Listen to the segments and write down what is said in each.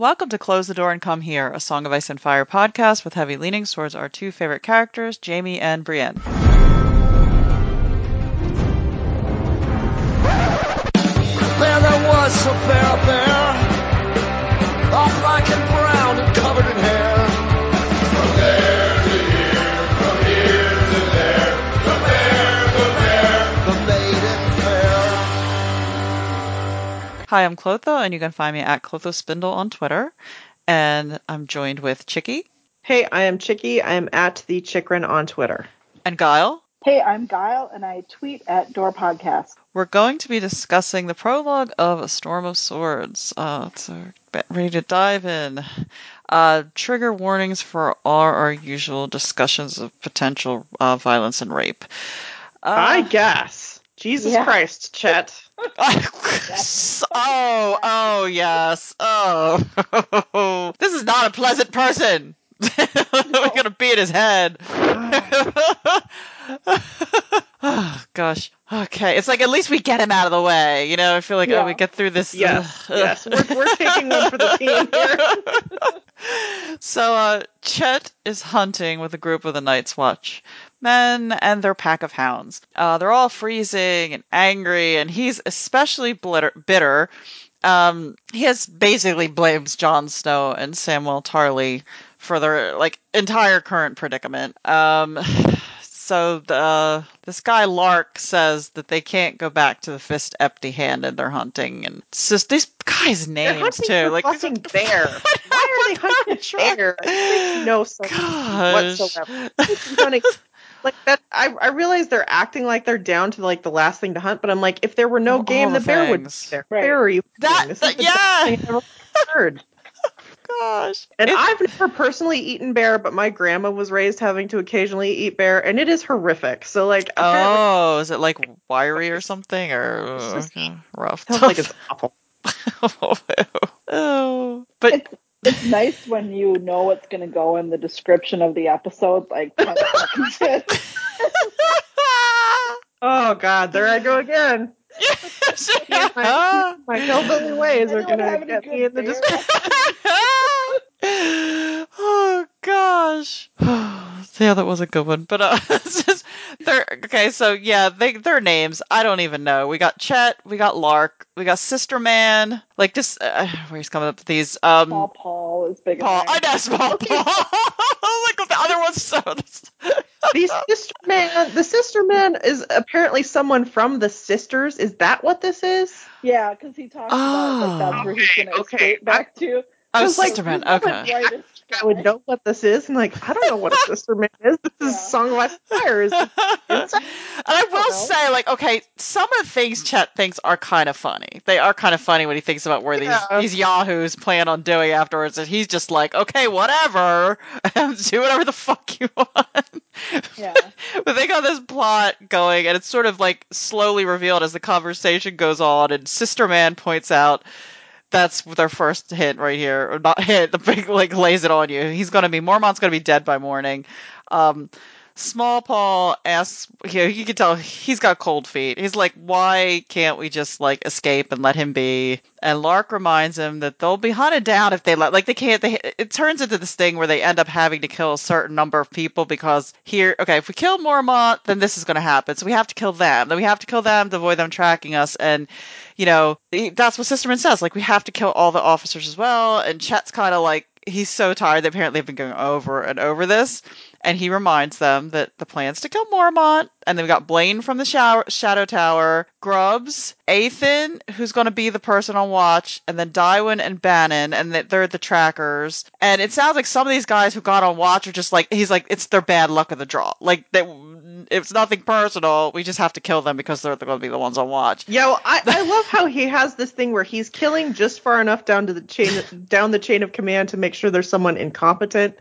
Welcome to Close the Door and Come Here, a Song of Ice and Fire podcast with heavy leanings towards our two favorite characters, Jaime and Brienne. There there was a bear there, Hi, I'm Clotho, and you can find me at Clotho Spindle on Twitter. And I'm joined with Chicky Hey, I am Chicky. I am at the Chikrin on Twitter. and Guile. Hey, I'm Guile, and I tweet at Door Podcast. We're going to be discussing the prologue of A Storm of Swords. Uh, so get ready to dive in. Uh, trigger warnings for all our usual discussions of potential uh, violence and rape. Uh, I guess. Jesus Yeah. Christ, Chet. oh, oh, yes. Oh, this is not a pleasant person. We're gonna beat his head. oh, gosh. Okay, it's like at least we get him out of the way. You know, I feel like oh, we get through this. Yes, Ugh. yes. We're, we're taking one for the team here. so, uh, Chet is hunting with a group of the Night's Watch men and their pack of hounds. Uh, they're all freezing and angry, and he's especially blitter, bitter. Um, he has basically blames Jon Snow and Samuel Tarly for their like entire current predicament. Um, so the this guy Lark says that they can't go back to the fist empty-handed. They're hunting, and it's just these guys' names too. Like fucking bear. Why are they hunting bear? It makes no sense Gosh. whatsoever. It's Like that, I, I realize they're acting like they're down to like the last thing to hunt, but I'm like, if there were no All game, the the bear would be things. there. Right. Where are you? That- that- the yeah. best thing I've ever heard. Gosh, And It- I've never personally eaten bear, but my grandma was raised having to occasionally eat bear, and it is horrific. So like, Oh, is it like wiry or something, or It's just- okay, rough? it sounds like it's awful. oh, but It's it's nice when you know what's going to go in the description of the episode, like 10 seconds in. Oh God, there I go again. yeah. My hillbilly ways I are don't gonna get me in the description. oh gosh. yeah, that was a good one. But uh, just, they're okay. So yeah, they their names I don't even know. We got Chet, we got Lark, we got Sister Man. Like just uh, where he's coming up with these. Um, Small Paul is big. Paul. I know small Paul. like the other one's so. The sister man, the sister man is apparently someone from the sisters. Is that what this is? Yeah, because he talks about like that's where he's going to okay. escape back to. Oh, was like, Sister Man. He's Okay. I would know what this is. And like, I don't know what a sister man is. This is Yeah. Song of Ice and Fire. Is and I will know. say, like, okay, some of the things Chet thinks are kind of funny. They are kind of funny when he thinks about where Yeah. these these yahoos plan on doing afterwards, and he's just like, okay, whatever, do whatever the fuck you want. Yeah. but they got this plot going, and it's sort of like slowly revealed as the conversation goes on, and Sister Man points out. That's their first hint right here, or not hit. The big like lays it on you. He's gonna be Mormont's gonna be dead by morning. Um, Small Paul asks, you, know, you can tell he's got cold feet. He's like, why can't we just like escape and let him be? And Lark reminds him that they'll be hunted down if they let, like they can't, they, it turns into this thing where they end up having to kill a certain number of people because here, okay, if we kill Mormont, then this is going to happen. So we have to kill them. Then we have to kill them to avoid them tracking us. And, you know, that's what Sisterman says. Like, we have to kill all the officers as well. And Chet's kind of like, he's so tired. They apparently have been going over and over this and he reminds them that the plan's to kill Mormont, and then we got Blane from the shower, Shadow Tower, Grubbs, Aethan, who's going to be the person on watch, and then Dywen and Bannen, and that they're the trackers. And it sounds like some of these guys who got on watch are just like he's like it's their bad luck of the draw. Like they, it's nothing personal. We just have to kill them because they're going to be the ones on watch. Yeah, well, I, I love how he has this thing where he's killing just far enough down to the chain down the chain of command to make sure there's someone incompetent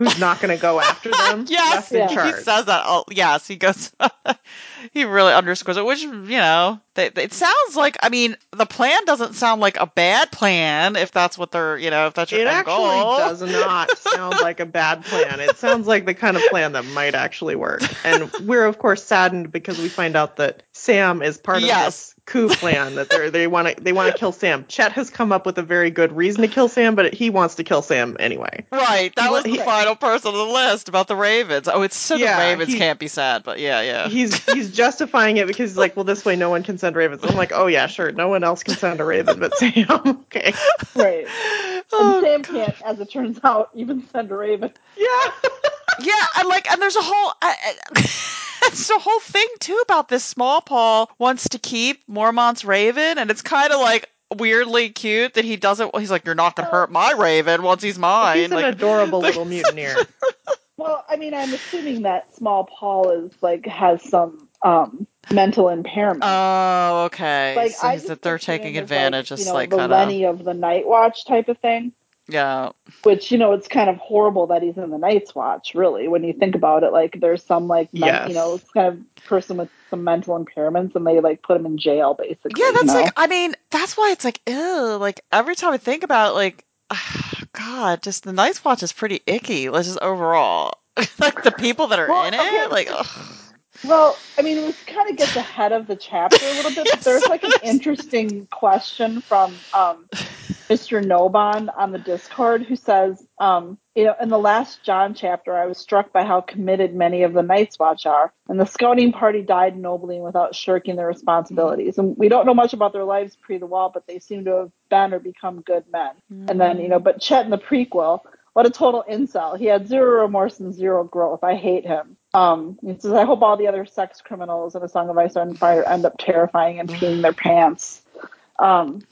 who's not going to go after them. Yes, Yeah. he says that. Oh, yes, he goes. he really underscores it, which you know, they, they- it sounds like. I mean, the plan doesn't sound like a bad plan if that's what they're, you know, if that's your goal. It actually goal. does not sound like a bad plan. It sounds like the kind of plan that might actually work. And we're of course saddened because we find out that Sam is part Yes. of this coup plan that they they want to they want to kill Sam. Chet has come up with a very good reason to kill Sam, but he wants to kill Sam anyway. Right, that was the He- final person on the list about the Ravens. Oh, it's so Yeah, the Ravens he- can't be sad, but yeah, yeah. He's he's justifying it because he's like, well, this way no one can send ravens. I'm like, oh yeah, sure, no one else can send a raven but Sam. okay, Right. Oh, And Sam can't, as it turns out, even send a raven. yeah. Yeah, and like, and there's a whole, I, I, it's a whole thing too about this. Small Paul wants to keep Mormont's Raven, and it's kind of like weirdly cute that he doesn't. He's like, "You're not gonna hurt my Raven once he's mine." He's an like, adorable little mutineer. Well, I mean, I'm assuming that small Paul is like has some um mental impairment. oh, okay. like so I that they're taking as, advantage, like, just you know, like the kind of, Lenny of the Night Watch type of thing. Yeah, Which you know, it's kind of horrible that he's in the Night's Watch. Really, when you think about it, like there's some like men- Yes. you know, it's kind of person with some mental impairments, and they like put him in jail basically. yeah. That's you know? like, I mean, that's why it's like, ew. Like every time I think about, it, like, God, just the Night's Watch is pretty icky. Like just overall, like the people that are Well, in okay. it, like, ugh. Well, I mean, it kind of gets ahead of the chapter a little bit, but there's like an interesting question from um, Mr. Nobon on the Discord who says, um, you know, in the last Jon chapter, I was struck by how committed many of the Night's Watch are, and the scouting party died nobly and without shirking their responsibilities. And we don't know much about their lives pre the wall, but they seem to have been or become good men. And then, you know, but Chet in the prequel, what a total incel. He had zero remorse and zero growth. I hate him. Um, he says, I hope all the other sex criminals in A Song of Ice and Fire end up terrifying and peeing their pants. Um,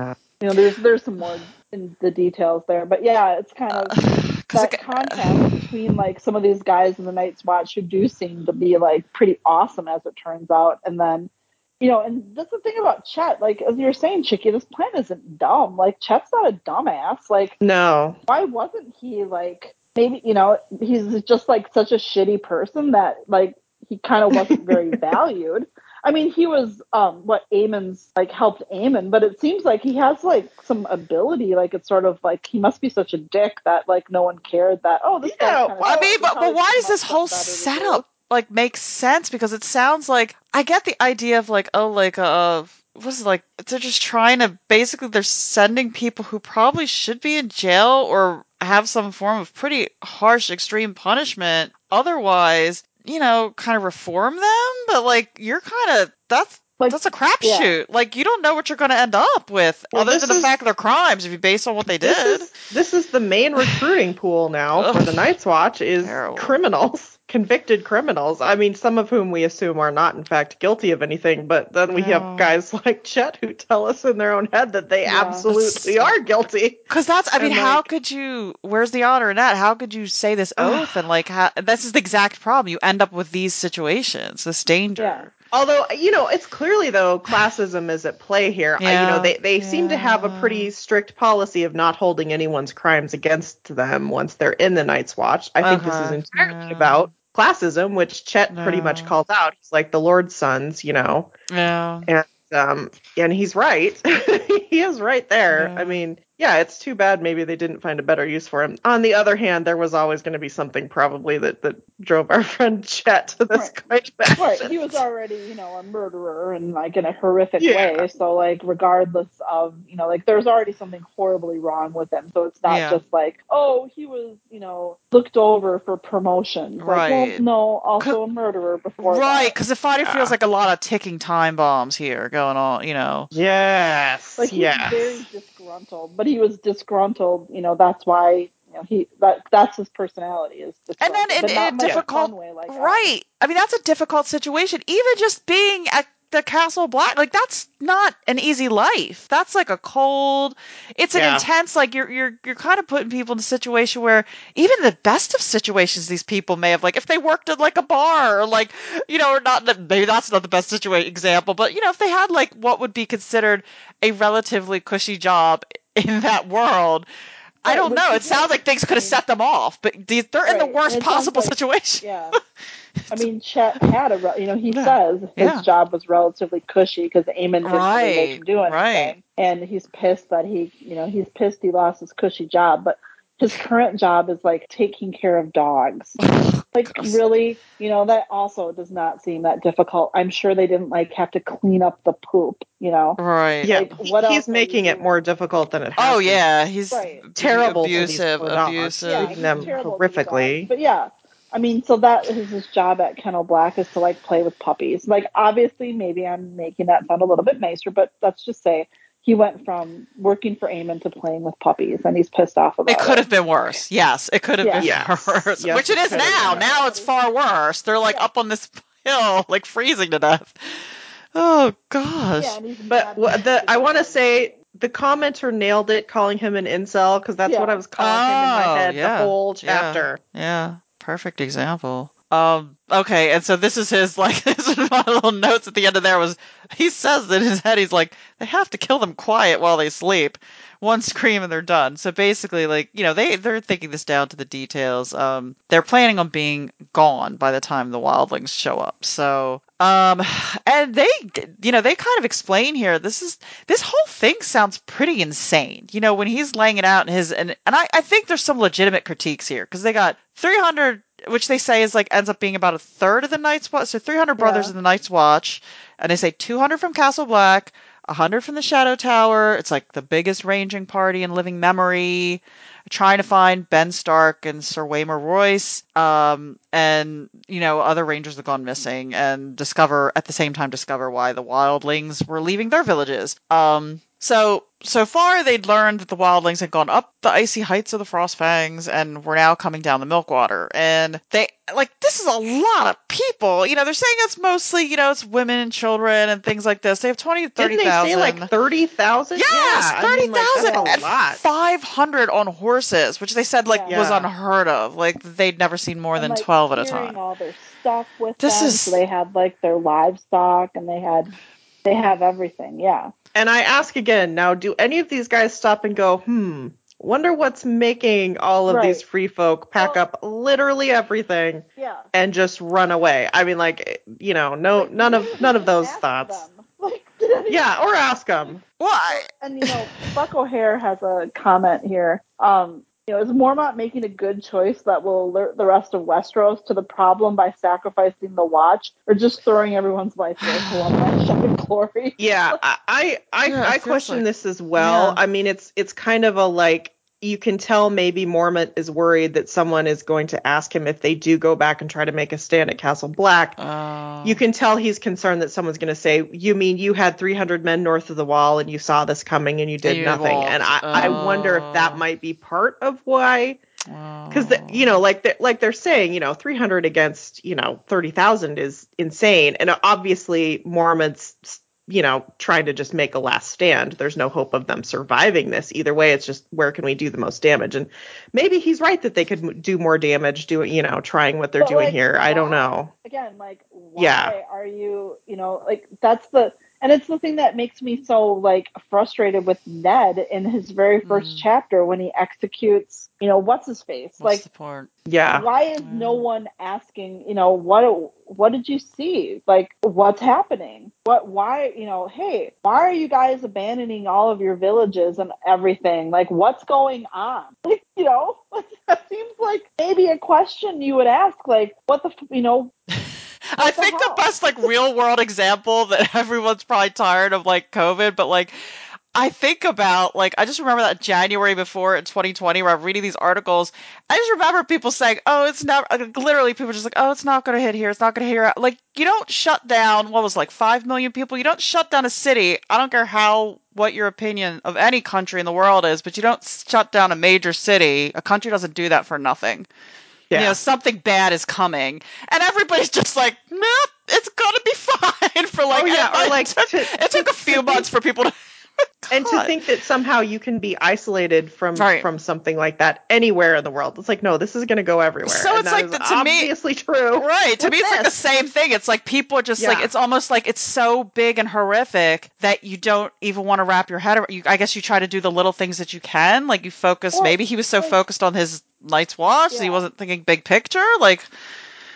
you know, there's there's some more in the details there, but yeah, it's kind of that it- contrast between like some of these guys in the Night's Watch who do seem to be like pretty awesome as it turns out, and then you know, and that's the thing about Chet. Like as you were saying, Chicky, this plan isn't dumb. Like Chet's not a dumbass. Like No, why wasn't he like maybe you know he's just like such a shitty person that like he kind of wasn't very valued. I mean, he was um what Aemon's like helped Aemon, but it seems like he has like some ability. Like it's sort of like he must be such a dick that like no one cared that oh this Yeah, guy. I mean, but, but why is this whole setup like makes sense? Because it sounds like I get the idea of like oh like uh what's it like they're just trying to basically they're sending people who probably should be in jail or have some form of pretty harsh extreme punishment. Otherwise you know kind of reform them? But like you're kind of that's Like, that's a crapshoot. Like you don't know what you're going to end up with Well, other than the is- fact they're crimes if you base on what they did this is this is the main recruiting pool now for the Night's Watch is Terrible. criminals, convicted criminals. I mean, some of whom we assume are not in fact guilty of anything, but then we No. have guys like Chet who tell us in their own head that they Yeah. absolutely are guilty. Because that's, I mean, And, how like- could you? Where's the honor in that? How could you say this oath and like? How, this is the exact problem. You end up with these situations, this danger. Yeah. Although, you know, it's clearly though classism is at play here. Uh, you know, they they seem to have a pretty strict policy of not holding anyone's crimes against them once they're in the Night's Watch. I think this is entirely Yeah. about classism, which Chet pretty much calls out. He's like the Lord's sons, you know. Yeah. Um and he's right. he is right there. Yeah. I mean, yeah, it's too bad maybe they didn't find a better use for him. On the other hand, there was always going to be something probably that that drove our friend Chet to this Right. kind of action. right he was already you know a murderer and like in a horrific Yeah. way so like regardless of you know like there's already something horribly wrong with him so it's not Yeah. just like oh he was you know looked over for promotion like, Right. well, no also a murderer before Right, that. because it finally feels ah. like a lot of ticking time bombs here going on. You know. Yes. like he's yes. very disgruntled but he was disgruntled you know that's why you know he that that's his personality is And then disgruntled, in- in a difficult- way like us. Right. I mean, that's a difficult situation. Even just being at the Castle Black, like that's not an easy life. That's like a cold. It's an Yeah. intense. Like you're you're you're kind of putting people in a situation where even the best of situations, these people may have like if they worked at like a bar or like you know, or not maybe that's not the best situation example, but you know, if they had like what would be considered a relatively cushy job in that world. I don't know. It sounds like things could have set them off, but they're in the worst and it sounds possible like- situation. Yeah. I mean, Chet had a, you know, he Yeah. says his Yeah. job was relatively cushy because Aemon didn't really make him do anything. right. And he's pissed that he, you know, he's pissed he lost his cushy job. But his current job is like taking care of dogs. Like gosh. really, you know, that also does not seem that difficult. I'm sure they didn't like have to clean up the poop, you know. Right. Yeah, Like, what else he's are making it doing? more difficult than it has. Oh been. yeah, he's Right. Terrible for abusive, abusive. Yeah, Treating them terrible dogs. horrifically. But yeah, I mean, so that is his job at Kennel Black is to like play with puppies. Like obviously, maybe I'm making that sound a little bit nicer, but let's just say he went from working for Aemon to playing with puppies, and he's pissed off about It it. could have been worse. Yes, it could have Yeah. been Yes. worse. Yes, Which it it is now. Now it's far worse. They're like Yeah. up on this hill, like freezing to death. Oh gosh. Yeah, But mad what because the I want to say the commenter nailed it, calling him an incel because that's Yeah. what I was calling him in my Oh, head yeah. the whole Yeah. chapter. Yeah, perfect example. Um, okay, and so this is his like this is one of the little notes at the end of there was he says in his head he's like they have to kill them quiet while they sleep. One scream and they're done. So basically, like you know, they they're thinking this down to the details. Um, they're planning on being gone by the time the wildlings show up. So um, and they you know they kind of explain here. This is this whole thing sounds pretty insane. You know, when he's laying it out in his and and I I think there's some legitimate critiques here because they got 300 which they say is like ends up being about a third of the Night's Watch. So 300 brothers Yeah. in the Night's Watch, and they say 200 from Castle Black, 100 from the Shadow Tower. It's like the biggest ranging party in living memory. Trying to find Ben Stark and Sir Waymar Royce, um, and you know other rangers have gone missing, and discover at the same time discover why the wildlings were leaving their villages. Um, so so far they'd learned that the wildlings had gone up the icy heights of the Frostfangs and were now coming down the Milkwater. And they like this is a lot of people. You know, they're saying it's mostly, you know, it's women and children and things like this. They have 20 to Didn't they say like thirty thousand? Yes, yeah, I mean, like, and lot. 500 on horses, which they said like Yeah. was unheard of. Like they'd never seen more and, than like, 12 at a time. All their stuff with This them, is- so they had like their livestock, and they had they have everything. Yeah, And I ask again now: Do any of these guys stop and go, hmm? Wonder what's making all of Right. these free folk pack Well- up literally everything yeah. and just run away. I mean, like, you know, no, Like, none of none of those thoughts. Like, Yeah, or ask them. Why? And you know, Buck O'Hare has a comment here. Um, you know, is Mormont making a good choice that will alert the rest of Westeros to the problem by sacrificing the Watch, or just throwing everyone's life away for one last shot of glory? Yeah, I I I, Yeah, I question like- this as well. Yeah. I mean, it's it's kind of a like you can tell maybe Mormont is worried that someone is going to ask him if they do go back and try to make a stand at Castle Black. uh, You can tell he's concerned that someone's going to say, "You mean you had 300 men north of the wall and you saw this coming and you did nothing?" walked. And I, I wonder if Oh. that might be part of why, because oh. you know, like they're, like they're saying, you know, 300 against you know 30,000 is insane, and obviously Mormont's you know trying to just make a last stand. There's no hope of them surviving this either way. It's just where can we do the most damage, and maybe he's right that they could do more damage doing you know trying what they're But, doing like, here. I don't know. Again, like, why Yeah. are you, you know, like that's the, and it's the thing that makes me so like frustrated with Ned in his very first Mm. chapter when he executes, you know, what's his face, What's like the point? Yeah. why is no one asking you know what what did you see like what's happening what why you know hey why are you guys abandoning all of your villages and everything like what's going on like you know that seems like maybe a question you would ask like what the you know I the think the best like real world example that everyone's probably tired of like COVID, but like I think about like I just remember that January before in 2020 where I'm reading these articles. I just remember people saying, "Oh, it's not Like, literally, people just like, "Oh, it's not going to hit here. It's not going to hit here." Like you don't shut down what was like five million people. You don't shut down a city. I don't care how what your opinion of any country in the world is, but you don't shut down a major city. A country doesn't do that for nothing Yeah. you know something bad is coming and everybody's just like nope it's gonna be fine for like Oh, yeah, or, like, it took, to- it took to- a few months for people to and to think that somehow you can be isolated from Right. from something like that anywhere in the world. It's like no, this is going to go everywhere. So And it's like the- to me- obviously true. right to me it's like the same thing it's like people are just like it's almost like it's so big and horrific that you don't even want to wrap your head around you i guess you try to do the little things that you can like you focus maybe he was so like- focused on his night's watch that he wasn't thinking big picture like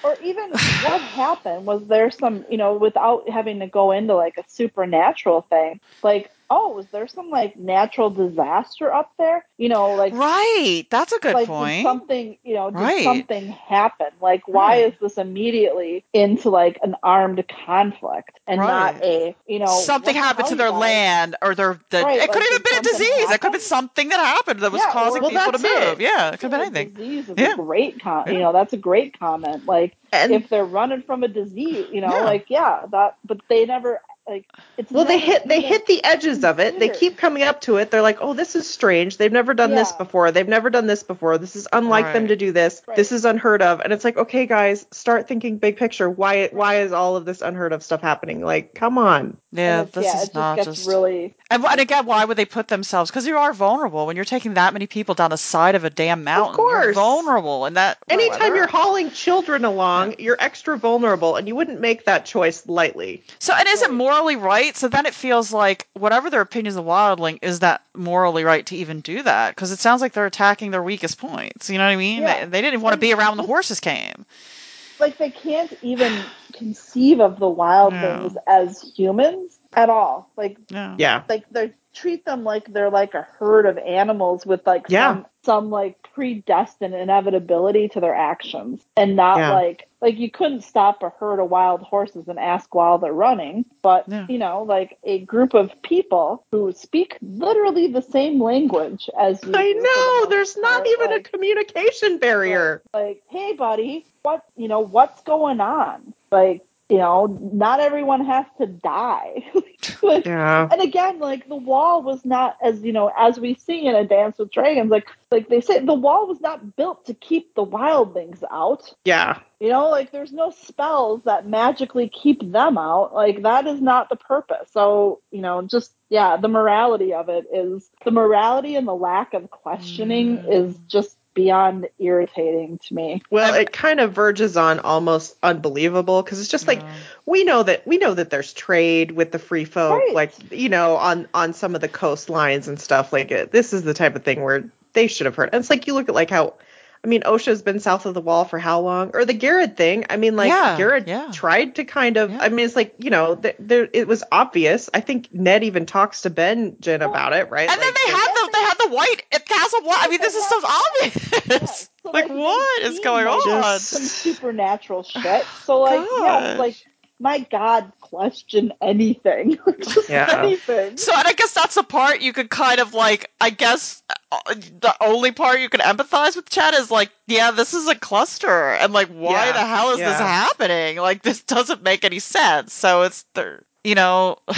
or even what happened was there some you know without having to go into like a supernatural thing like oh, is there some like natural disaster up there? You know, like Right. That's a good like point. something you know did Right. something happen like why Right. is this immediately into like an armed conflict and not a you know something happened to their guys? land or their the, Right, it could like, have been a disease. It could have been something that happened that was Yeah, causing Well, people to that's it. move. Yeah, it could have been anything. disease is Yeah. a great com- Yeah. you know that's a great comment like And if they're running from a disease you know Yeah. like yeah that but they never like it's well, they hit they hit the edges of it. They keep coming up to it. They're like, "Oh, this is strange. They've never done this before. They've never done this before. This is unlike them to do this. Right. This is unheard of." And it's like, "Okay, guys, start thinking big picture. Why why is all of this unheard of stuff happening? Like, come on." Yeah, this yeah, is just not just. really And, and again, why would they put themselves? Because you are vulnerable when you're taking that many people down the side of a damn mountain. You're course. vulnerable, and that Anytime you're hauling children along, you're extra vulnerable, and you wouldn't make that choice lightly. So and is it morally right? So then it feels like whatever their opinions of wildling is that morally right to even do that? Because it sounds like they're attacking their weakest points. You know what I mean? Yeah. They, they didn't want to be around when the horses came. Like they can't even conceive of the wild No. things as humans at all like Yeah. Yeah. like they treat them like they're like a herd of animals with like Yeah. some some like predestined inevitability to their actions and not Yeah. like like you couldn't stop a herd of wild horses and ask while they're running but Yeah. you know like a group of people who speak literally the same language as I know. There's not even a communication barrier. like, hey, buddy, what you know, what's going on? Like, you know, not everyone has to die. Like, Yeah. and again, like the wall was not as you know, as we see in a Dance with Dragons, like like they say, the wall was not built to keep the wildlings out. Yeah. You know, like there's no spells that magically keep them out. Like that is not the purpose. So, you know, just yeah, the morality of it is the morality and the lack of questioning Mm. is just beyond irritating to me. Well, it kind of verges on almost unbelievable because it's just like we know that we know that there's trade with the free folk, Right. like you know, on on some of the coastlines and stuff. Like it, this is the type of thing where they should have heard. And it's like you look at like how, I mean, Osha's been south of the wall for how long? Or the Gared thing. I mean, like Yeah, Gared yeah. tried to kind of. Yeah. I mean, it's like you know, th- there it was obvious. I think Ned even talks to Benjen about it, right? And then they had the they had the white at Castle White. I mean, this is so obvious. Yes. So, like, they what is going on? Some supernatural shit. So like, yeah, like my God, question anything. Yeah. anything. So, and I guess that's the part you could kind of like. I guess uh, the only part you can empathize with Chad is like, yeah, this is a cluster, and like, why Yeah, the hell is this happening? Like, this doesn't make any sense. So it's the, you know,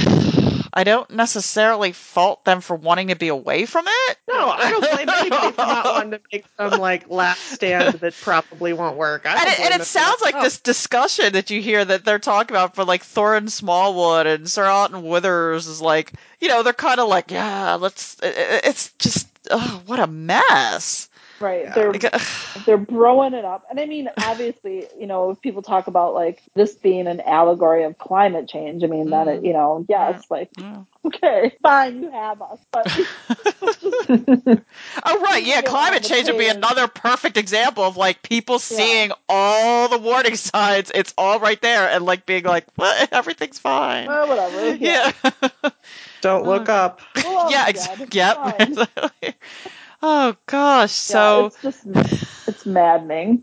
I don't necessarily fault them for wanting to be away from it. No, I don't blame anybody for not wanting to make some like last stand that probably won't work. I don't and it, and it sounds like this discussion that you hear that they're talking about for like Thoren Smallwood and Sir Alton Wythers is like, you know, they're kind of like, yeah, let's. it- It's just, oh, what a mess. Right. Yeah. They're Like, they're broing it up. And I mean, obviously, you know, if people talk about like this being an allegory of climate change, I mean, then it, mm. you know, yeah, mm. it's like, yeah. okay, fine, you have us. But Oh right, yeah. Climate change would be another perfect example of like people seeing all the warning signs. It's all right there, and like being like, "What? Everything's fine." well, whatever. Yeah. yeah. Don't look uh, up. We'll yeah, ex- yep. Oh gosh, Yeah, so it's just it's maddening.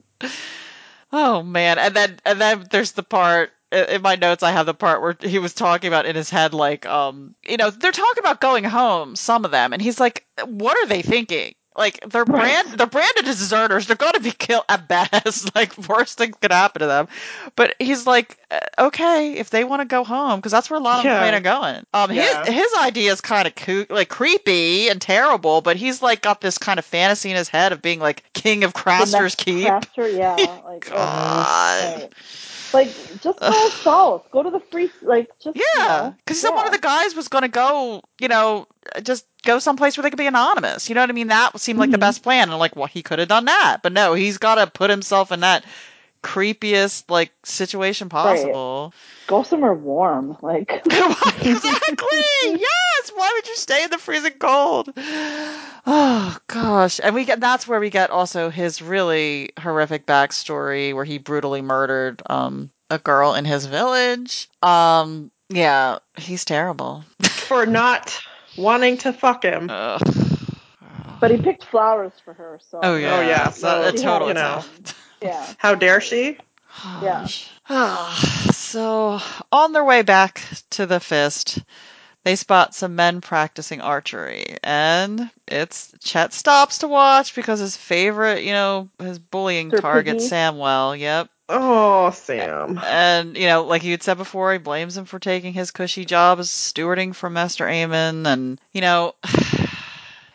oh man, and then and then there's the part in my notes. I have the part where he was talking about in his head, like, um, you know, they're talking about going home, some of them, and he's like, what are they thinking? Like they're Right. brand, they're branded as deserters. They're going to be killed at best. like worst things could happen to them. But he's like, uh, okay, if they want to go home, because that's where a lot of Yeah. them are going. Um, Yeah. his his idea is kind of coo- like creepy and terrible, but he's like got this kind of fantasy in his head of being like king of Craster's Keep. Craster, yeah. Like, oh, God. right. Like just go south. Go to the free, like just you Yeah, know, because he said one of the guys was going to go, you know, just go someplace where they could be anonymous. You know what I mean? That seemed like the Mhm. best plan. And like, well, he could have done that, but no, he's got to put himself in that creepiest like situation possible. go somewhere warm. Like exactly. Yes. Why would you stay in the freezing cold? Oh gosh. And we get that's where we get also his really horrific backstory where he brutally murdered um a girl in his village. Um yeah, he's terrible. for not wanting to fuck him. Ugh. But he picked flowers for her, so Oh yeah, Oh, yeah, That- so that she totally had you know. yeah. How dare she? Yeah. Ah, so on their way back to the fist, they spot some men practicing archery, and it's Chet stops to watch because his favorite, you know, his bullying Sir target, Piggy? Samwell. Yep. Oh, Sam. And, you know, like you had said before, he blames him for taking his cushy job as stewarding for Master Aemon. And, you know,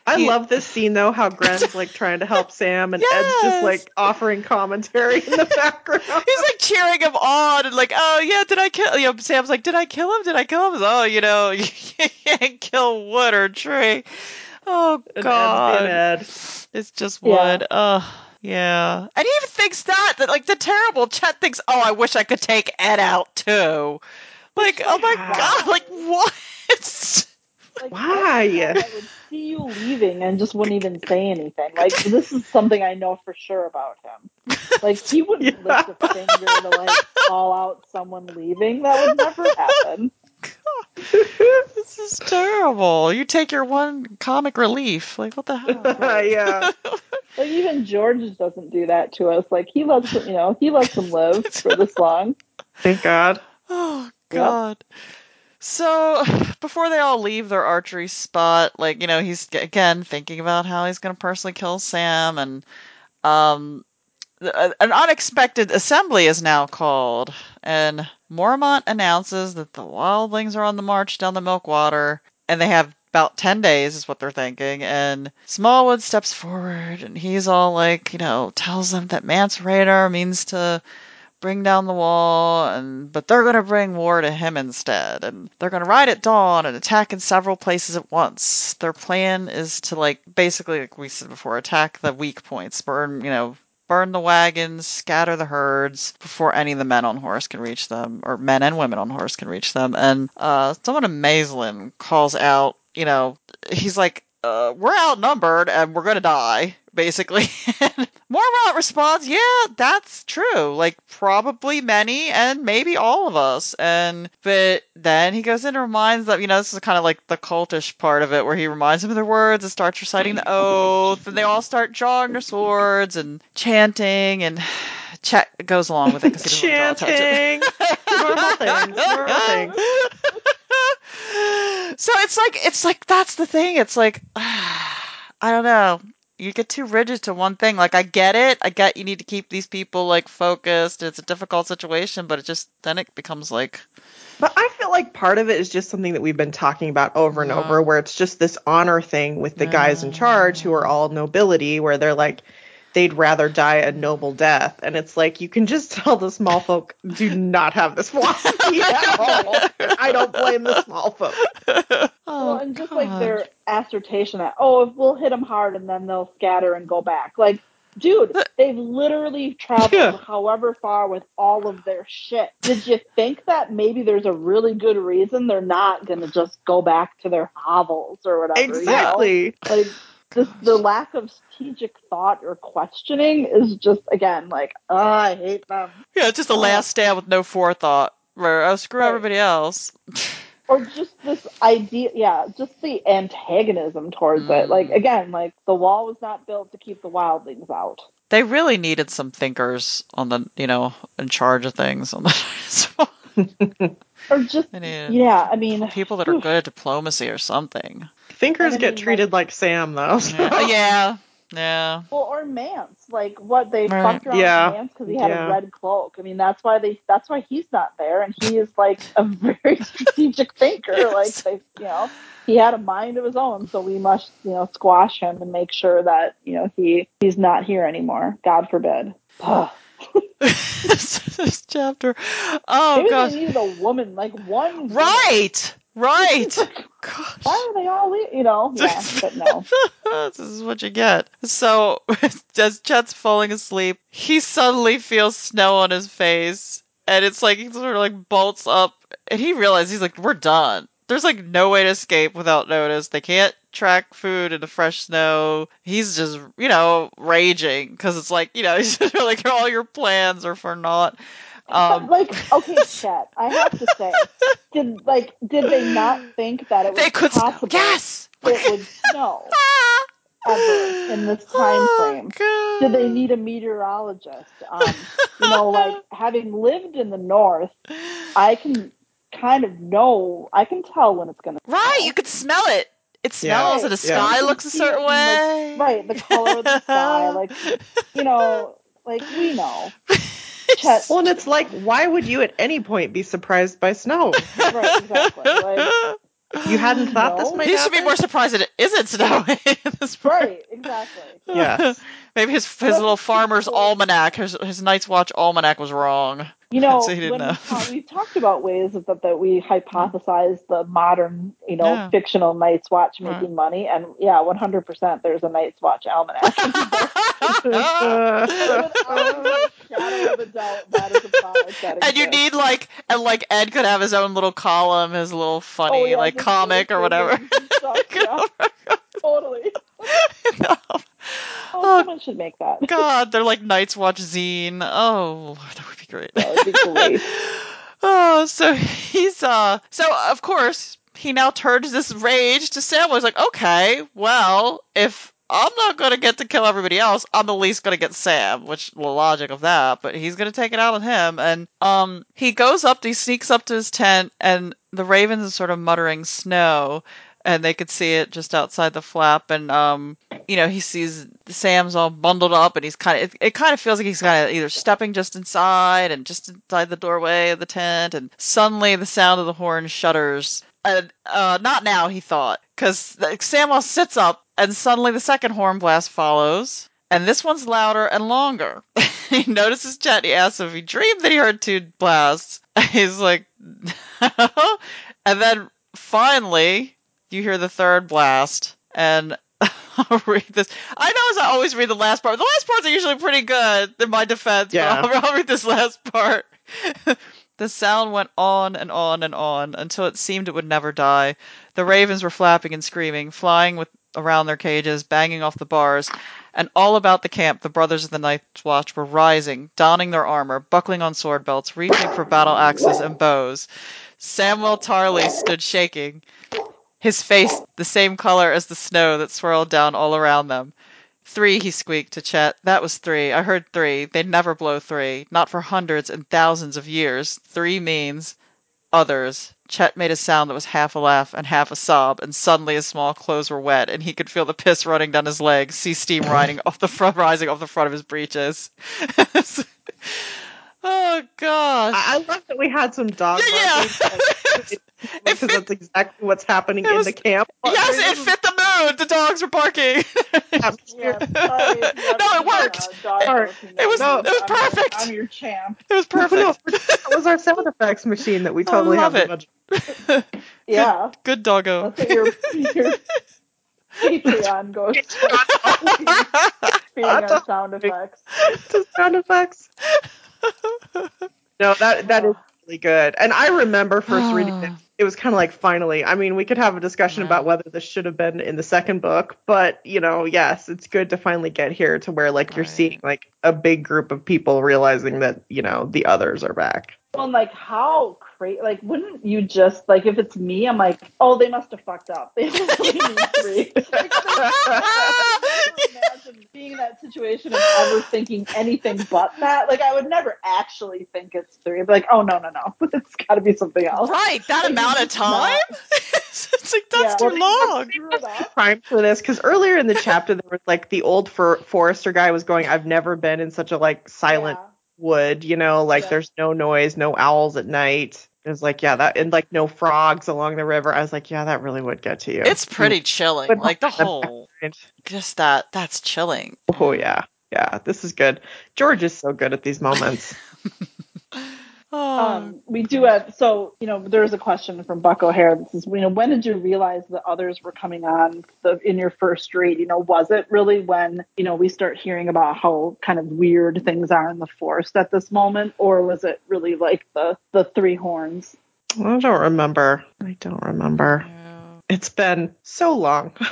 I love this scene though, how Grenn's like trying to help Sam and Edd's just like offering commentary in the background. he's like cheering him on and like, oh, yeah, did I kill, you know, Sam's like, did I kill him? Did I kill him? Oh, you know, you can't kill wood or tree. Oh, God. Edd. It's just Yeah. wood. Ugh. Yeah. And he even thinks that, that like the terrible Chet thinks, oh, I wish I could take Edd out too. Like, oh my god, like what? Like, Why? I would see you leaving and just wouldn't even say anything. Like this is something I know for sure about him. Like he wouldn't Yeah. lift a finger to like call out someone leaving. That would never happen. this is terrible. You take your one comic relief. Like, what the hell? yeah. Like even George doesn't do that to us. Like he lets you know he lets them live for this long. Thank God. Oh God. So before they all leave their archery spot, like you know, he's again thinking about how he's going to personally kill Sam, and um, an unexpected assembly is now called, and Mormont announces that the wildlings are on the march down the Milkwater, and they have about 10 days is what they're thinking. And smallwood steps forward and he's all like you know tells them that mance Rayder means to bring down the wall and but they're going to bring war to him instead and they're going to ride at dawn and attack in several places at once. Their plan is to like basically like we said before attack the weak points burn you know burn the wagons scatter the herds before any of the men on horse can reach them or men and women on horse can reach them. And uh someone in Maslyn calls out you know he's like uh, we're outnumbered and we're gonna die, basically. Mormont responds, "Yeah, that's true. Like probably many and maybe all of us." And but then he goes in and reminds them, you know, this is kind of like the cultish part of it, where he reminds them of their words and starts reciting the oath, and they all start drawing their swords and chanting, and Chet goes along with it because he doesn't want to. Chanting. normal things. Normal things. It's like it's like that's the thing. It's like I don't know. You get too rigid to one thing. Like I get it. I get you need to keep these people like focused. It's a difficult situation, but it just then it becomes like But I feel like part of it is just something that we've been talking about over and Mhm. over, where it's just this honor thing with the guys in charge who are all nobility, where they're like, they'd rather die a noble death. And it's like, you can just tell the small folk do not have this philosophy at all. I don't blame the small folk. oh, well, and just like their assertion that oh, if we'll hit them hard and then they'll scatter and go back. Like, dude, they've literally traveled Yeah. however far with all of their shit. Did you think that maybe there's a really good reason they're not going to just go back to their hovels or whatever? you know? Exactly. Like, this, the lack of strategic thought or questioning is just again like, oh, I hate them. yeah, it's just a last stand with no forethought. Where oh screw Right. everybody else. or just this idea yeah just the antagonism towards it like Mm. again like the wall was not built to keep the wildlings out They really needed some thinkers on the you know in charge of things on the. or just They needed yeah i mean people that are good at diplomacy or something. Thinkers And I get treated like Sam, though. so- Yeah, uh, yeah, yeah. well or mance like what they Right. fucked around Yeah. mance because he had Yeah. a red cloak i mean that's why they that's why he's not there and he is like a very strategic thinker like they you know he had a mind of his own so we must you know squash him and make sure that you know he he's not here anymore god forbid this, this chapter. Oh Maybe gosh. they needed a woman, like one. woman. Right, right. Gosh. Why are they all, you know? Yeah, but no. this is what you get. So, as Chet's falling asleep, he suddenly feels snow on his face, and it's like he sort of like bolts up, and he realizes he's like, "We're done." There's like no way to escape without notice. They can't track food in the fresh snow. He's just, you know, raging because it's like, you know, he's just like all your plans are for naught. Um, like, okay, Chet, I have to say, did like did they not think that it was they could. possible Yes. it would snow ever in this time Oh, frame? God. Did they need a meteorologist? Um, you know, like having lived in the north, I can kind of know, I can tell when it's going to Right, you could smell it. It smells, and the Right, yeah. sky looks a certain it in the- way. right the color of the sky, like you know, like we know. Chet, Well, and it's like, why would you at any point be surprised by snow? right, exactly. Like, You hadn't thought this No. might he should be more surprised that it isn't snowing. at this point. right, exactly. Yeah, Maybe his his But little farmer's almanac, his his Night's Watch almanac was wrong. You know, So he didn't when know. we, talk, we talked about ways that, that we hypothesize the modern, you know, Yeah. fictional Night's Watch Right. making money, and yeah, 100% there's a Night's Watch almanac. Um, Without a shadow of a doubt, that is a product that and you need like and like Edd could have his own little column, his little funny Oh, yeah, like comic or whatever. stuff, yeah, totally. No. Oh, Oh, someone should make that. God, they're like Night's Watch zine. Oh, that would be great. That would be great. oh, so he's uh so of course he now turns this rage to Sam. He's like, okay, well, if I'm not gonna get to kill everybody else, I'm at least gonna get Sam, which the logic of that, but he's gonna take it out on him. And um he goes up, he sneaks up to his tent, and the ravens are sort of muttering snow. And they could see it just outside the flap, and um, you know, he sees Sam's all bundled up, and he's kind of. It, it kind of feels like he's kind of either stepping just inside and just inside the doorway of the tent, and suddenly the sound of the horn shudders. And uh, not now, he thought, because Samuel sits up, and suddenly the second horn blast follows, and this one's louder and longer. he notices Chet. He asks if he dreamed that he heard two blasts. He's like, no. and then finally you hear the third blast, and I'll read this. I know as I always read the last part. The last parts are usually pretty good in my defense, Yeah. I'll, I'll read this last part. The sound went on and on and on until it seemed it would never die. The ravens were flapping and screaming, flying with around their cages, banging off the bars, and all about the camp the brothers of the Night's Watch were rising, donning their armor, buckling on sword belts, reaching for battle axes and bows. Samwell Tarly stood shaking, his face the same color as the snow that swirled down all around them. Three, he squeaked to Chet. That was three. I heard three. They'd never blow three. Not for hundreds and thousands of years. Three means others. Chet made a sound that was half a laugh and half a sob, and suddenly his small clothes were wet, and he could feel the piss running down his legs, see steam off the front, rising off the front of his breeches. oh gosh! I, I love that we had some dog Yeah, barking, yeah. because that's exactly what's happening It in was- the camp. yes, it fit the mood. The dogs were barking. Atmosphere. Yeah, sorry No, it worked. seen a dog Sorry. barking. It was- No, it was I'm your- perfect. I'm your champ. It was No, perfect. that was our sound effects machine that we I totally love have it. the. Yeah, Good doggo. that's your your Patreon goes to. Creating our sound effects. the sound effects. No, that that is really good. And I remember first reading it. It was kind of like finally. I mean, we could have a discussion Yeah. about whether this should have been in the second book, but you know, yes, it's good to finally get here to where like you're Right. seeing like a big group of people realizing that you know the others are back. Well, and, like how crazy! Like, wouldn't you just like if it's me? I'm like, oh, they must have fucked up. They only need three. Like, imagine being in that situation and ever thinking anything but that. Like, I would never actually think it's three. I'd be like, oh no, no, no, it's got to be something else. Right, that Like, amount of time? it's like, that's Yeah. too long. Screw it up. Prime for this because earlier in the chapter there was like the old for- forester guy was going. I've never been in such a like silent Yeah. Wood, you know, like Yeah. there's no noise, no owls at night. It was like, yeah, that and like no frogs along the river. I was like, yeah, that really would get to you. It's pretty mm. chilling. But- Like the whole, just that, that's chilling. Oh yeah, yeah. This is good. George is so good at these moments. Oh, Um, we do have so you know there's a question from Buck O'Hare. This is you know when did you realize that others were coming on the in your first read? You know was it really when you know we start hearing about how kind of weird things are in the forest at this moment, or was it really like the the three horns? I don't remember. I don't remember. yeah. It's been so long.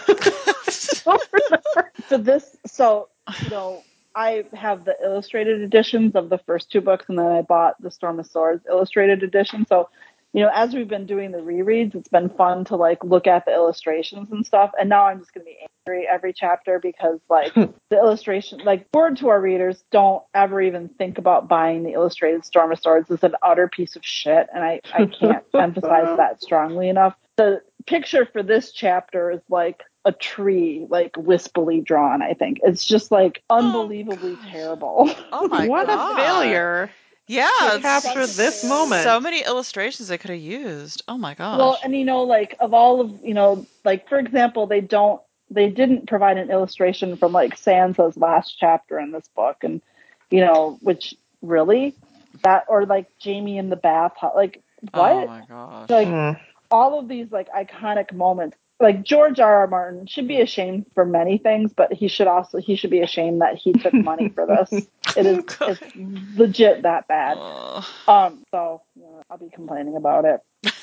So this so you know I have the illustrated editions of the first two books, and then I bought the Storm of Swords illustrated edition. So, you know, as we've been doing the rereads, it's been fun to like look at the illustrations and stuff. And now I'm just gonna be angry every chapter because like the illustration, like word to our readers, don't ever even think about buying the illustrated Storm of Swords. It's an utter piece of shit, and I I can't emphasize that strongly enough. The picture for this chapter is like a tree like wispily drawn i think it's just like unbelievably terrible Oh my what god. What a failure Yeah, to capture this moment. so many illustrations they could have used. Oh my gosh. well and you know like of all of you know like for example they don't they didn't provide an illustration from like sansa's last chapter in this book and you know which really that or like jaime in the bath like what Oh my gosh. like Mm. all of these like iconic moments like george r r martin should be ashamed for many things but he should also he should be ashamed that he took money for this. It is it's legit that bad. Um so you know, i'll be complaining about it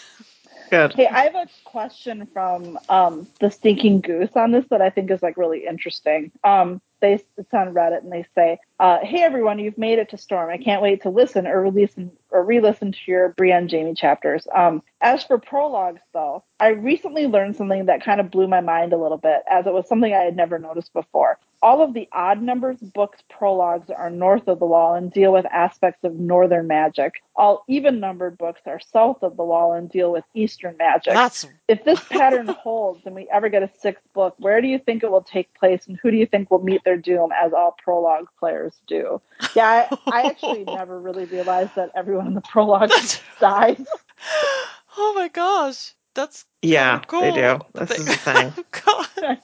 good. Hey i have a question from um the stinking goose on this that i think is like really interesting. Um they it's on reddit and they say uh, hey everyone you've made it to storm. I can't wait to listen or listen or re-listen to your brienne jaime chapters. Um as for prologues though i recently learned something that kind of blew my mind a little bit as it was something i had never noticed before all of the odd numbers books prologues are north of the wall and deal with aspects of northern magic all even numbered books are south of the wall and deal with eastern magic That's if this pattern holds and we ever get a sixth book, where do you think it will take place and who do you think will meet their doom as all prologue players do? Yeah, I, I actually never really realized that everyone in the prologue That's- dies. oh my gosh. That's yeah cool. they do that this they- is the thing God.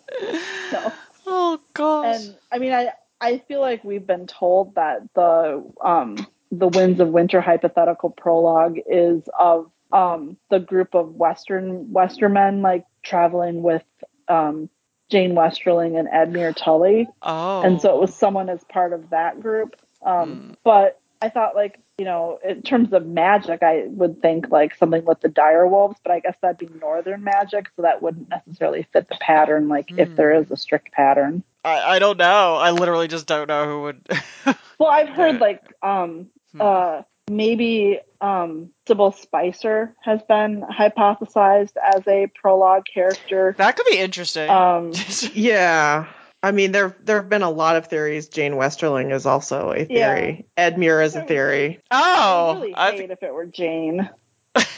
No. Oh gosh. And I mean I I feel like we've been told that the um the Winds of Winter hypothetical prologue is of um the group of Western Westermen like traveling with um Jeyne Westerling and Edmure Tully. oh. and so it was someone as part of that group. Um, Hmm. But I thought, like, you know, in terms of magic, I would think like something with the dire wolves, but I guess that'd be northern magic, so that wouldn't necessarily fit the pattern. Like, if Hmm. there is a strict pattern. I, I don't know. I literally just don't know who would. Well, I've heard like um, Hmm. uh, maybe um, Sybell Spicer has been hypothesized as a prologue character. that could be interesting. Um, yeah i mean there there have been a lot of theories jeyne westerling is also a Yeah. theory edmure is a theory oh, I really I, hate if it were Jeyne.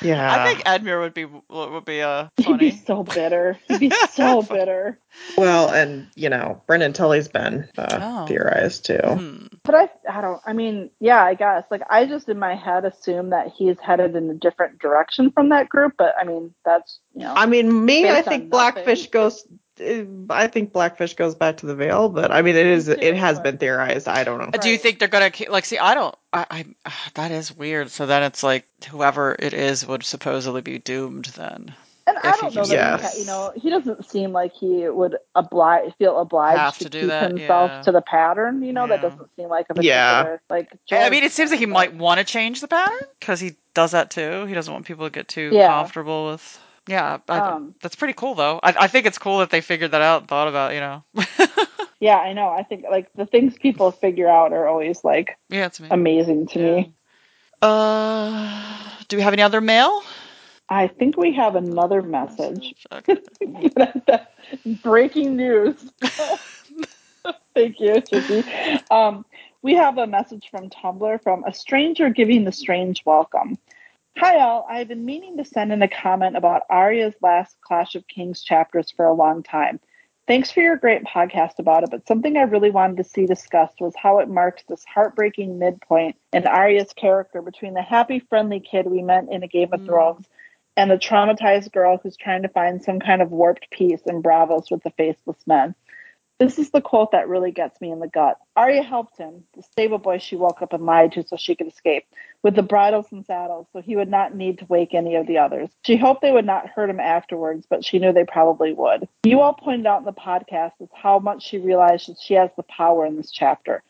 yeah I think Edmure would be would be uh He'd be so bitter. He'd be so bitter. well and you know brynden tully's been uh, Oh. theorized too Hmm. But I, I don't. I mean, yeah, I guess. Like, I just in my head assume that he's headed in a different direction from that group. But I mean, that's you know. I mean, me, I on think nothing. Blackfish goes. Uh, I think Blackfish goes back to the Veil, but I mean, it is it has been theorized. I don't know. Do you think they're gonna like? See, I don't. I, I that is weird. So then it's like whoever it is would supposedly be doomed. Then and I if he don't know keeps that Yes. he, you know, he doesn't seem like he would oblige, feel obliged Have to, to do keep that, himself yeah. to the pattern. You know, that doesn't seem like a Yeah. like. I mean, it seems like he might want to change the pattern because he does that too. He doesn't want people to get too Yeah. comfortable with. Yeah, I, Um, that's pretty cool though. I, I think it's cool that they figured that out and thought about. You know. Yeah, I know. I think like the things people figure out are always like yeah, it's me. amazing to me. Uh, do we have any other mail? I think we have another message. Breaking news. Thank you, Chicky. Um, we have a message from Tumblr from a stranger giving the strange welcome. Hi, all. I've been meaning to send in a comment about Arya's last Clash of Kings chapters for a long time. Thanks for your great podcast about it, but something I really wanted to see discussed was how it marks this heartbreaking midpoint in Arya's character between the happy, friendly kid we met in a Game of Mm. Thrones and the traumatized girl who's trying to find some kind of warped peace in Braavos with the faceless men. This is the quote that really gets me in the gut. Arya helped him, the stable boy she woke up and lied to so she could escape, with the bridles and saddles so he would not need to wake any of the others. She hoped they would not hurt him afterwards, but she knew they probably would. You all pointed out in the podcast is how much she realizes she has the power in this chapter.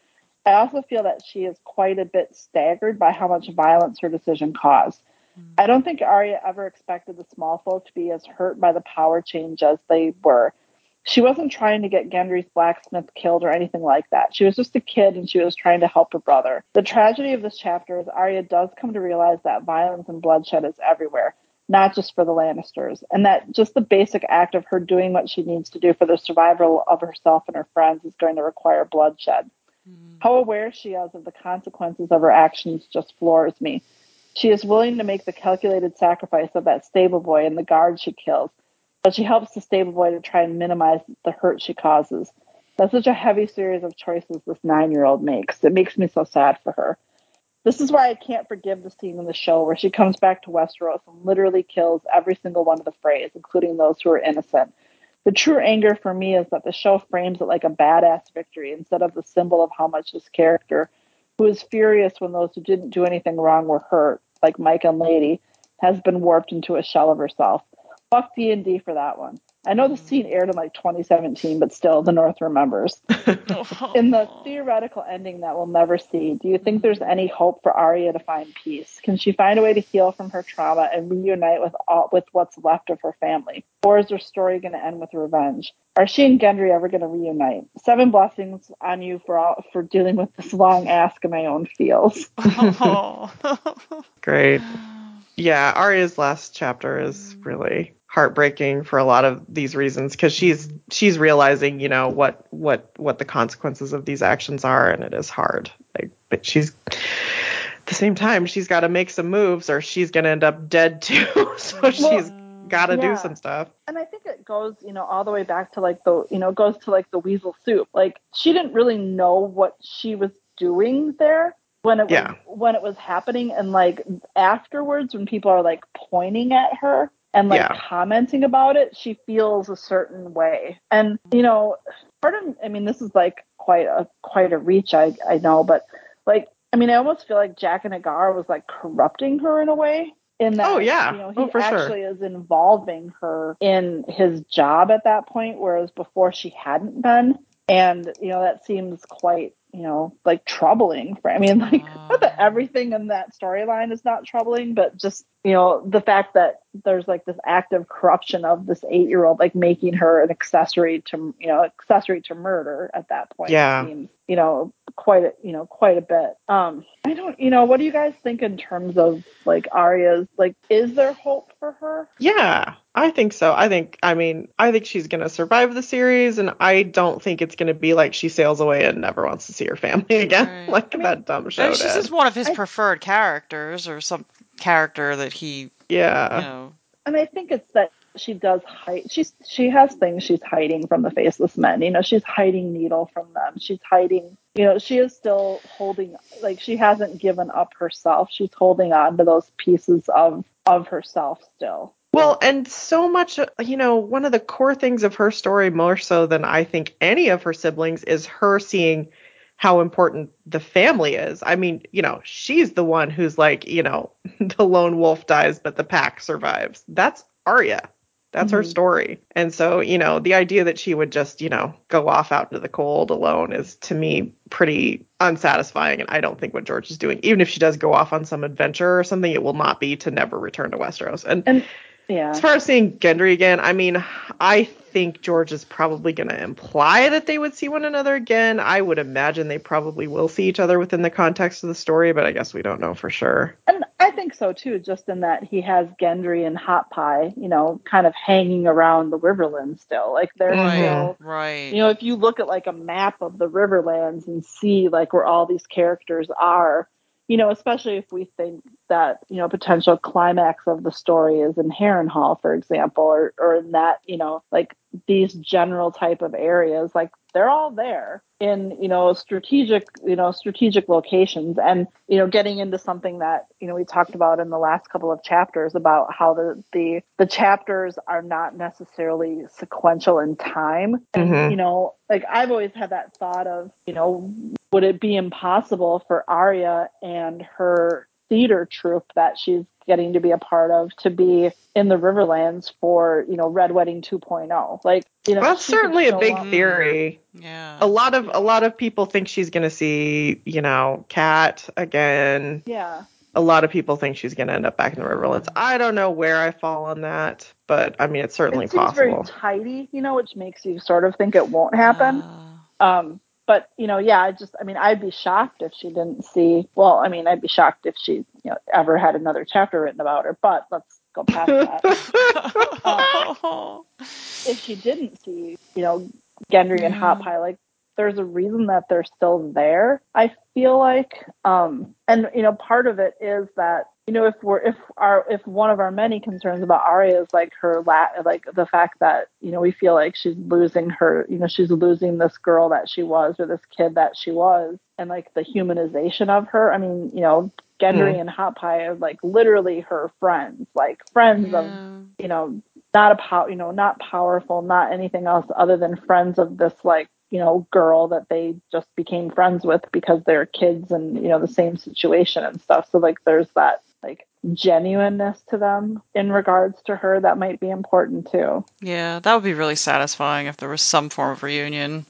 I also feel that she is quite a bit staggered by how much violence her decision caused. Mm. I don't think Arya ever expected the small folk to be as hurt by the power change as they were. She wasn't trying to get Gendry's blacksmith killed or anything like that. She was just a kid and she was trying to help her brother. The tragedy of this chapter is Arya does come to realize that violence and bloodshed is everywhere, not just for the Lannisters, and that just the basic act of her doing what she needs to do for the survival of herself and her friends is going to require bloodshed. Mm. How aware she is of the consequences of her actions just floors me. She is willing to make the calculated sacrifice of that stable boy and the guard she kills, but she helps the stable boy to try and minimize the hurt she causes. That's such a heavy series of choices this nine year old makes. It makes me so sad for her. This is why I can't forgive the scene in the show where she comes back to Westeros and literally kills every single one of the Freys, including those who are innocent. The true anger for me is that the show frames it like a badass victory instead of the symbol of how much this character, who is furious when those who didn't do anything wrong were hurt, like Mycah and Lady, has been warped into a shell of herself. Fuck D and D for that one. I know the mm. scene aired in like 2017, but still, the North remembers. In the oh. theoretical ending that we'll never see, do you think mm. there's any hope for Arya to find peace? Can she find a way to heal from her trauma and reunite with all, with what's left of her family? Or is her story going to end with revenge? Are she and Gendry ever going to reunite? Seven blessings on you for all, for dealing with this long ask of my own feels. Great. Yeah, Arya's last chapter is mm. really heartbreaking for a lot of these reasons because she's she's realizing, you know, what what what the consequences of these actions are, and it is hard. Like, but she's at the same time she's got to make some moves, or she's gonna end up dead too. so she's got to yeah. do some stuff. And I think it goes, you know, all the way back to like the, you know, goes to like the weasel soup. Like she didn't really know what she was doing there when it was Yeah. when it was happening and like afterwards when people are like pointing at her and like Yeah. commenting about it she feels a certain way and you know part of i mean this is like quite a quite a reach i i know but like i mean i almost feel like jaqen h'ghar was like corrupting her in a way in that Oh, yeah. you know he Oh, for sure. actually is involving her in his job at that point whereas before she hadn't been and you know that seems quite you know like troubling for i mean like not that everything in that storyline is not troubling but just you know the fact that there's like this active corruption of this eight year old like making her an accessory to you know accessory to murder at that point Yeah. seems you know quite a you know quite a bit um i don't you know what do you guys think in terms of like arya's like is there hope for her Yeah, I think so. I think, I mean, I think she's going to survive the series, and I don't think it's going to be like she sails away and never wants to see her family again, Right. like that dumb show Maybe she's just one of his I- preferred characters or some character that he, you Yeah, know. and I think it's that she does hide. She's she has things she's hiding from the faceless men. You know, she's hiding Needle from them. She's hiding. You know, she is still holding. Like she hasn't given up herself. She's holding on to those pieces of of herself still. Well, and so much, you know, one of the core things of her story, more so than I think any of her siblings, is her seeing how important the family is. I mean, you know, she's the one who's like, you know, the lone wolf dies, but the pack survives. That's Arya. That's her Mhm. story. And so, you know, the idea that she would just, you know, go off out into the cold alone is to me pretty unsatisfying. And I don't think what George is doing, even if she does go off on some adventure or something, it will not be to never return to Westeros. And And yeah, as far as seeing Gendry again, I mean, I think George is probably going to imply that they would see one another again. I would imagine they probably will see each other within the context of the story, but I guess we don't know for sure. and I think so too. Just in that he has Gendry and Hot Pie, you know, kind of hanging around the Riverlands still. Like they're still Right. you know if you look at like a map of the riverlands and see like where all these characters are you know especially if we think that you know potential climax of the story is in Harrenhal for example or or in that you know like these general type of areas like they're all there in you know strategic you know strategic locations and you know getting into something that you know we talked about in the last couple of chapters about how the the the chapters are not necessarily sequential in time and Mhm. you know like i've always had that thought of you know would it be impossible for Arya and her theater troupe that she's getting to be a part of to be in the Riverlands for, you know, Red Wedding 2.0? Like, you know, That's certainly a big up- theory. yeah. A lot of a lot of people think she's going to see, you know, Cat again. Yeah. a lot of people think she's going to end up back in the Riverlands. I don't know where I fall on that, but I mean, it's certainly it seems very tidy, you know, which makes you sort of think it won't happen. Uh, Um, but you know, yeah, I just, I mean, I'd be shocked if she didn't see. Well, I mean, I'd be shocked if she, you know, ever had another chapter written about her. But let's go past that. if she didn't see, you know, Gendry and Yeah. Hot like there's a reason that they're still there. I feel like, um, and you know, part of it is that you know, if we're if our if one of our many concerns about Arya is like her la- like the fact that you know we feel like she's losing her, you know, she's losing this girl that she was or this kid that she was, and like the humanization of her. I mean, you know. Gendry hmm. and Hot Pie are like literally her friends, like friends of you know, not a pow, you know, not powerful, not anything else other than friends of this like, you know, girl that they just became friends with because they're kids and you know the same situation and stuff. So like, there's that like genuineness to them in regards to her that might be important too. Yeah, that would be really satisfying if there was some form of reunion.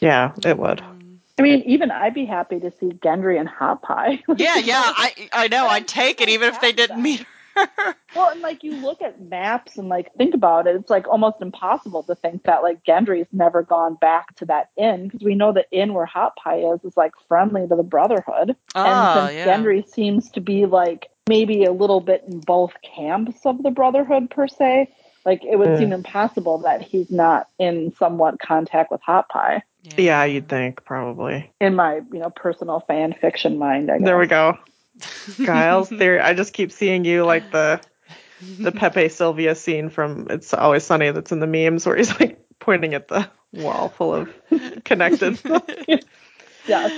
Yeah, it would. I mean, even I'd be happy to see Gendry and Hot Pie. Yeah, yeah, I I know. I'd take it even if they didn't meet her. Well, and like you look at maps and like think about it, it's like almost impossible to think that like Gendry's never gone back to that inn because we know the inn where Hot Pie is is like friendly to the Brotherhood, Ah, and since yeah. Gendry seems to be like maybe a little bit in both camps of the Brotherhood per se, like it would Mm. seem impossible that he's not in somewhat contact with Hot Pie. Yeah, you'd think probably. In my you know personal fan fiction mind, I guess. There we go. Giles theory. I just keep seeing you like the the Pepe Sylvia scene from It's Always Sunny that's in the memes where he's like pointing at the wall full of connected. Yes,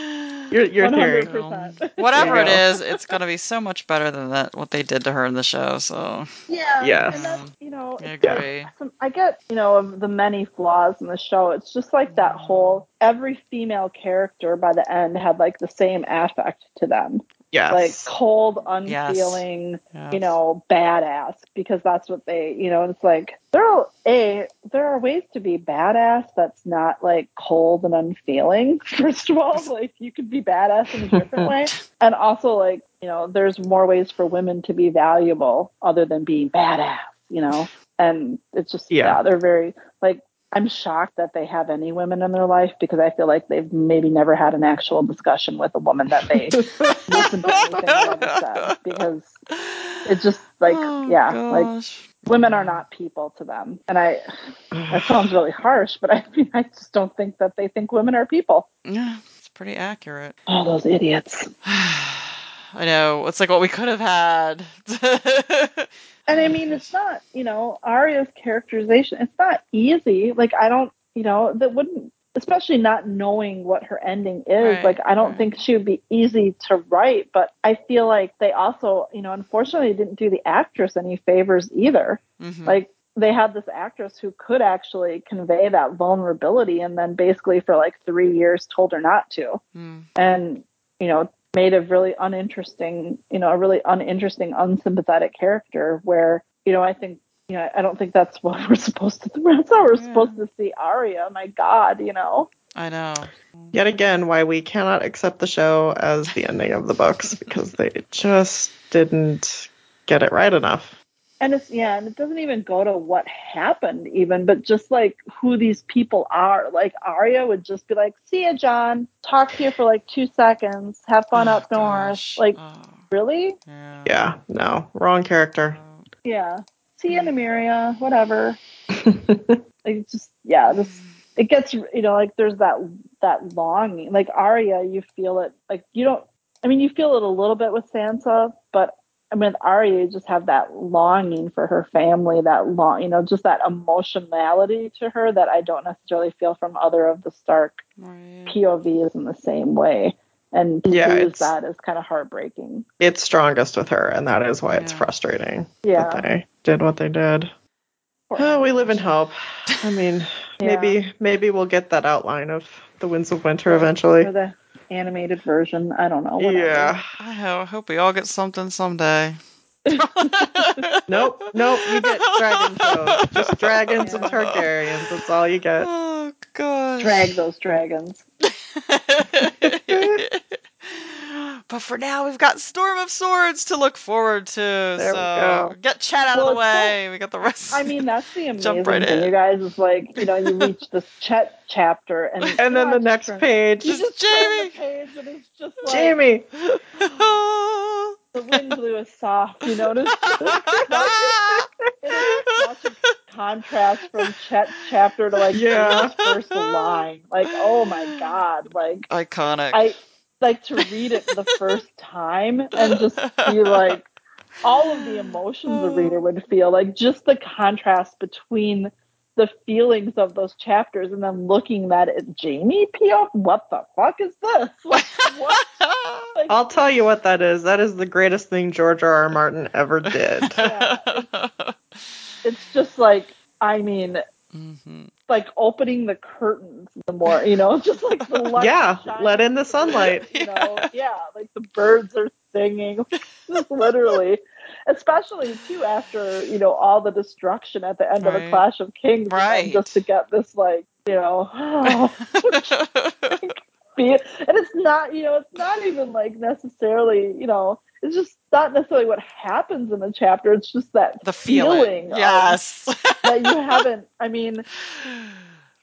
your your theory. 100%. Whatever There it you go. is, it's gonna be so much better than that what they did to her in the show. So Yeah, Yes. and that's you know, I agree. some, I get, you know, of the many flaws in the show. It's just like that mm. whole every female character by the end had like the same affect to them. Yes. Like cold, Yes. unfeeling, Yes. you know, badass because that's what they, you know, it's like there are a there are ways to be badass that's not like cold and unfeeling. First of all, like you could be badass in a different way. And also like, you know, there's more ways for women to be valuable other than being badass, you know. And it's just Yeah. yeah, they're very like I'm shocked that they have any women in their life because I feel like they've maybe never had an actual discussion with a woman that they listen to anything I've ever said because it's just like Oh, yeah, like women are not people to them. And I that sounds really harsh, but I mean I just don't think that they think women are people. Yeah, it's pretty accurate. All those idiots. I know. It's like what we could have had. And I mean it's not, you know, Arya's characterization, it's not easy. Like I don't you know, that wouldn't especially not knowing what her ending is. Right, like I don't right. think she would be easy to write, but I feel like they also, you know, unfortunately didn't do the actress any favors either. Mhm. like they had this actress who could actually convey that vulnerability and then basically for like three years told her not to Mm. and you know made a really uninteresting you know a really uninteresting unsympathetic character where you know i think you know i don't think that's what we're supposed to that's how we're Yeah. supposed to see arya my god you know I know. Yet again, why we cannot accept the show as the ending of the books because they just didn't get it right enough. And it's yeah and it doesn't even go to what happened even but just like who these people are. Like Arya would just be like see ya jon. Talk to you for like two seconds. Have fun Oh, up north gosh. like Oh, really? Yeah. Yeah, no, wrong character. Yeah. See ya Nymeria. Whatever. Like it's just yeah this it gets you know like there's that that longing. Like Arya you feel it like you don't I mean you feel it a little bit with Sansa but I mean with Arya you just have that longing for her family that long you know just that emotionality to her that I don't necessarily feel from other of the Stark right. POVs in the same way and to Yeah, lose that is kind of heartbreaking It's strongest with her, and that is why it's frustrating yeah that they did what they did. Oh, we live in hope. I mean, Yeah. maybe maybe we'll get that outline of the Winds of Winter eventually. or the animated version I don't know whatever. Yeah. I ho- hope we all get something someday. Nope, nope. You get dragon shows. Just dragons and Yeah. Targaryens. That's all you get. Oh gosh. drag those dragons but for now, we've got Storm of Swords to look forward to. There we go. get Chett out Well, of the it's so- way. we got the rest. I mean, that's the amazing Jump right thing, in. you guys. Is like, you know, you reach this Chett chapter, and And then the next turn- page, You Just just turn Jaime. the page, and it's just like Jaime. the wind blew is soft. You notice? it's it is such a contrast from Chett's chapter to like Yeah. First line. Like, oh my god, like Iconic. I like to read it the first time and just be like all of the emotions the reader would feel like just the contrast between the feelings of those chapters and then looking at it jaime P.O. what the fuck is this like what like, I'll tell you what that is. That is the greatest thing George R. R. Martin ever did. Yeah. it's just like i mean Mhm. like opening the curtains the more you know just like the light Yeah, let in the sunlight. you know yeah like the birds are singing just literally especially too after you know all the destruction at the end of a clash of kings Right. just to get this like you know be and it's not you know it's not even like necessarily you know it's just not necessarily what happens in the chapter it's just that the feeling. of- Yes. that you haven't i mean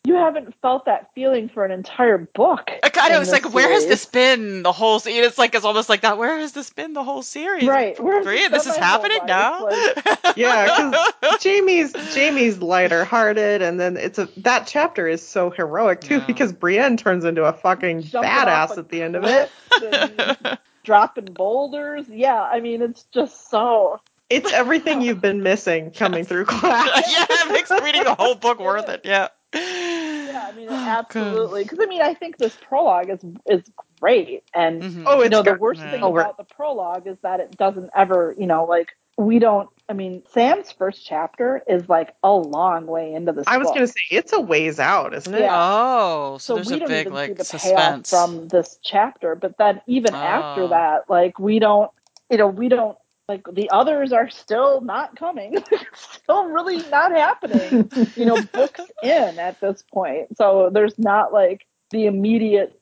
you haven't felt that feeling for an entire book uh, I kind in of was this like, where has this been the whole series? It's like it's almost like that. Where has this been the whole series? Right, where has Brienne, this this is happening now. Like- Yeah, because Jaime's Jaime's lighter hearted, and then it's a that chapter is so heroic too Yeah. because Brienne turns into a fucking Jumping badass a at the end of it. Cliff and dropping boulders yeah i mean it's just so It's everything you've been missing coming through class. yeah, it makes reading the whole book worth it. Yeah. yeah i mean Oh, absolutely because i mean i think this prologue is is great and good. Mhm. Oh, you know the worst yeah. thing Over. about the prologue is that it doesn't ever you know like we don't i mean sam's first chapter is like a long way into this I was gonna say it's a ways out, isn't it? Yeah. Oh, so, so there's we a don't big even like see the suspense. payoff from this chapter but then even Oh. after that like we don't you know we don't like the others are still not coming it's still really not happening you know books in at this point so there's not like the immediate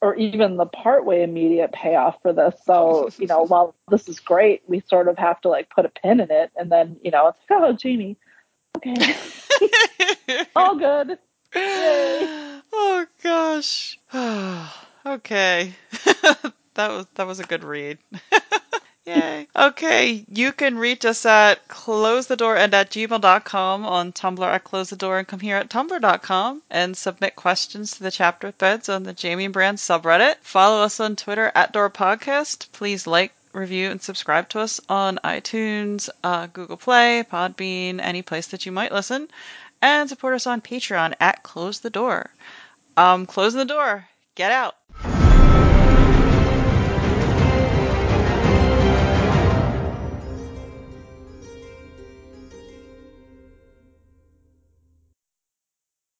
or even the partway immediate payoff for this so you know while this is great we sort of have to like put a pin in it and then you know it's like oh jaime okay all good Yay. oh gosh. okay. that was that was a good read. Yay. Okay, you can reach us at close the door and at gmail.com on Tumblr at close the door and come here at tumblr.com and submit questions to the chapter threads on the Jaime Brand subreddit. Follow us on Twitter at Door Podcast. Please like, review, and subscribe to us on iTunes, uh, Google Play, Podbean, any place that you might listen and support us on Patreon at Close the Door. Um, close the door. Get out.